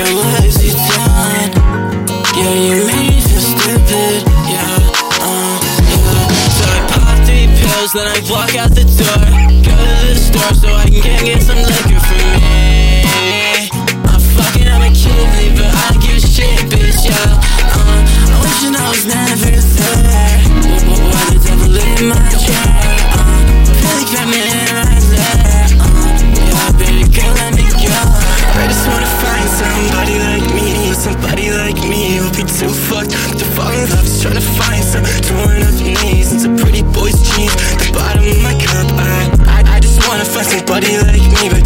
realize you done. Yeah, you made me feel stupid, yeah, uh, yeah. So I pop three pills, then I walk out the door. Go to the store so I can get some liquor for me. I'm fucking, I'm a kid, but I give a shit, bitch, yeah. Uh, I wish I was never be too fucked to fall in love. Just trying to find some torn up knees into pretty boys' jeans. The bottom of my cup, I, I, I just wanna find somebody like me,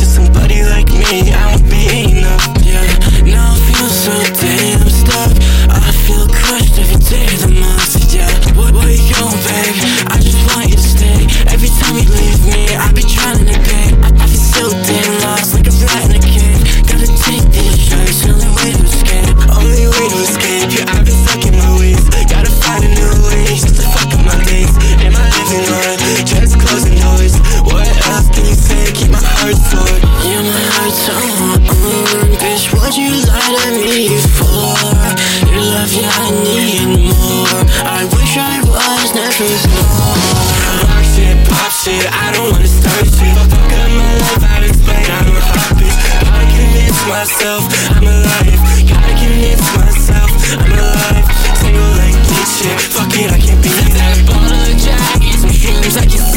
you lied to me before. Your love, yeah, I need more. I wish I was never born Rock shit, pop shit, I don't wanna start shit. Fuck up my life, I'd explain, I'm a hobbit Gotta convince myself, I'm alive. Gotta convince myself, I'm alive. Single like this shit, fuck it, I can't be That bottle of Jack and some shoes, I can't.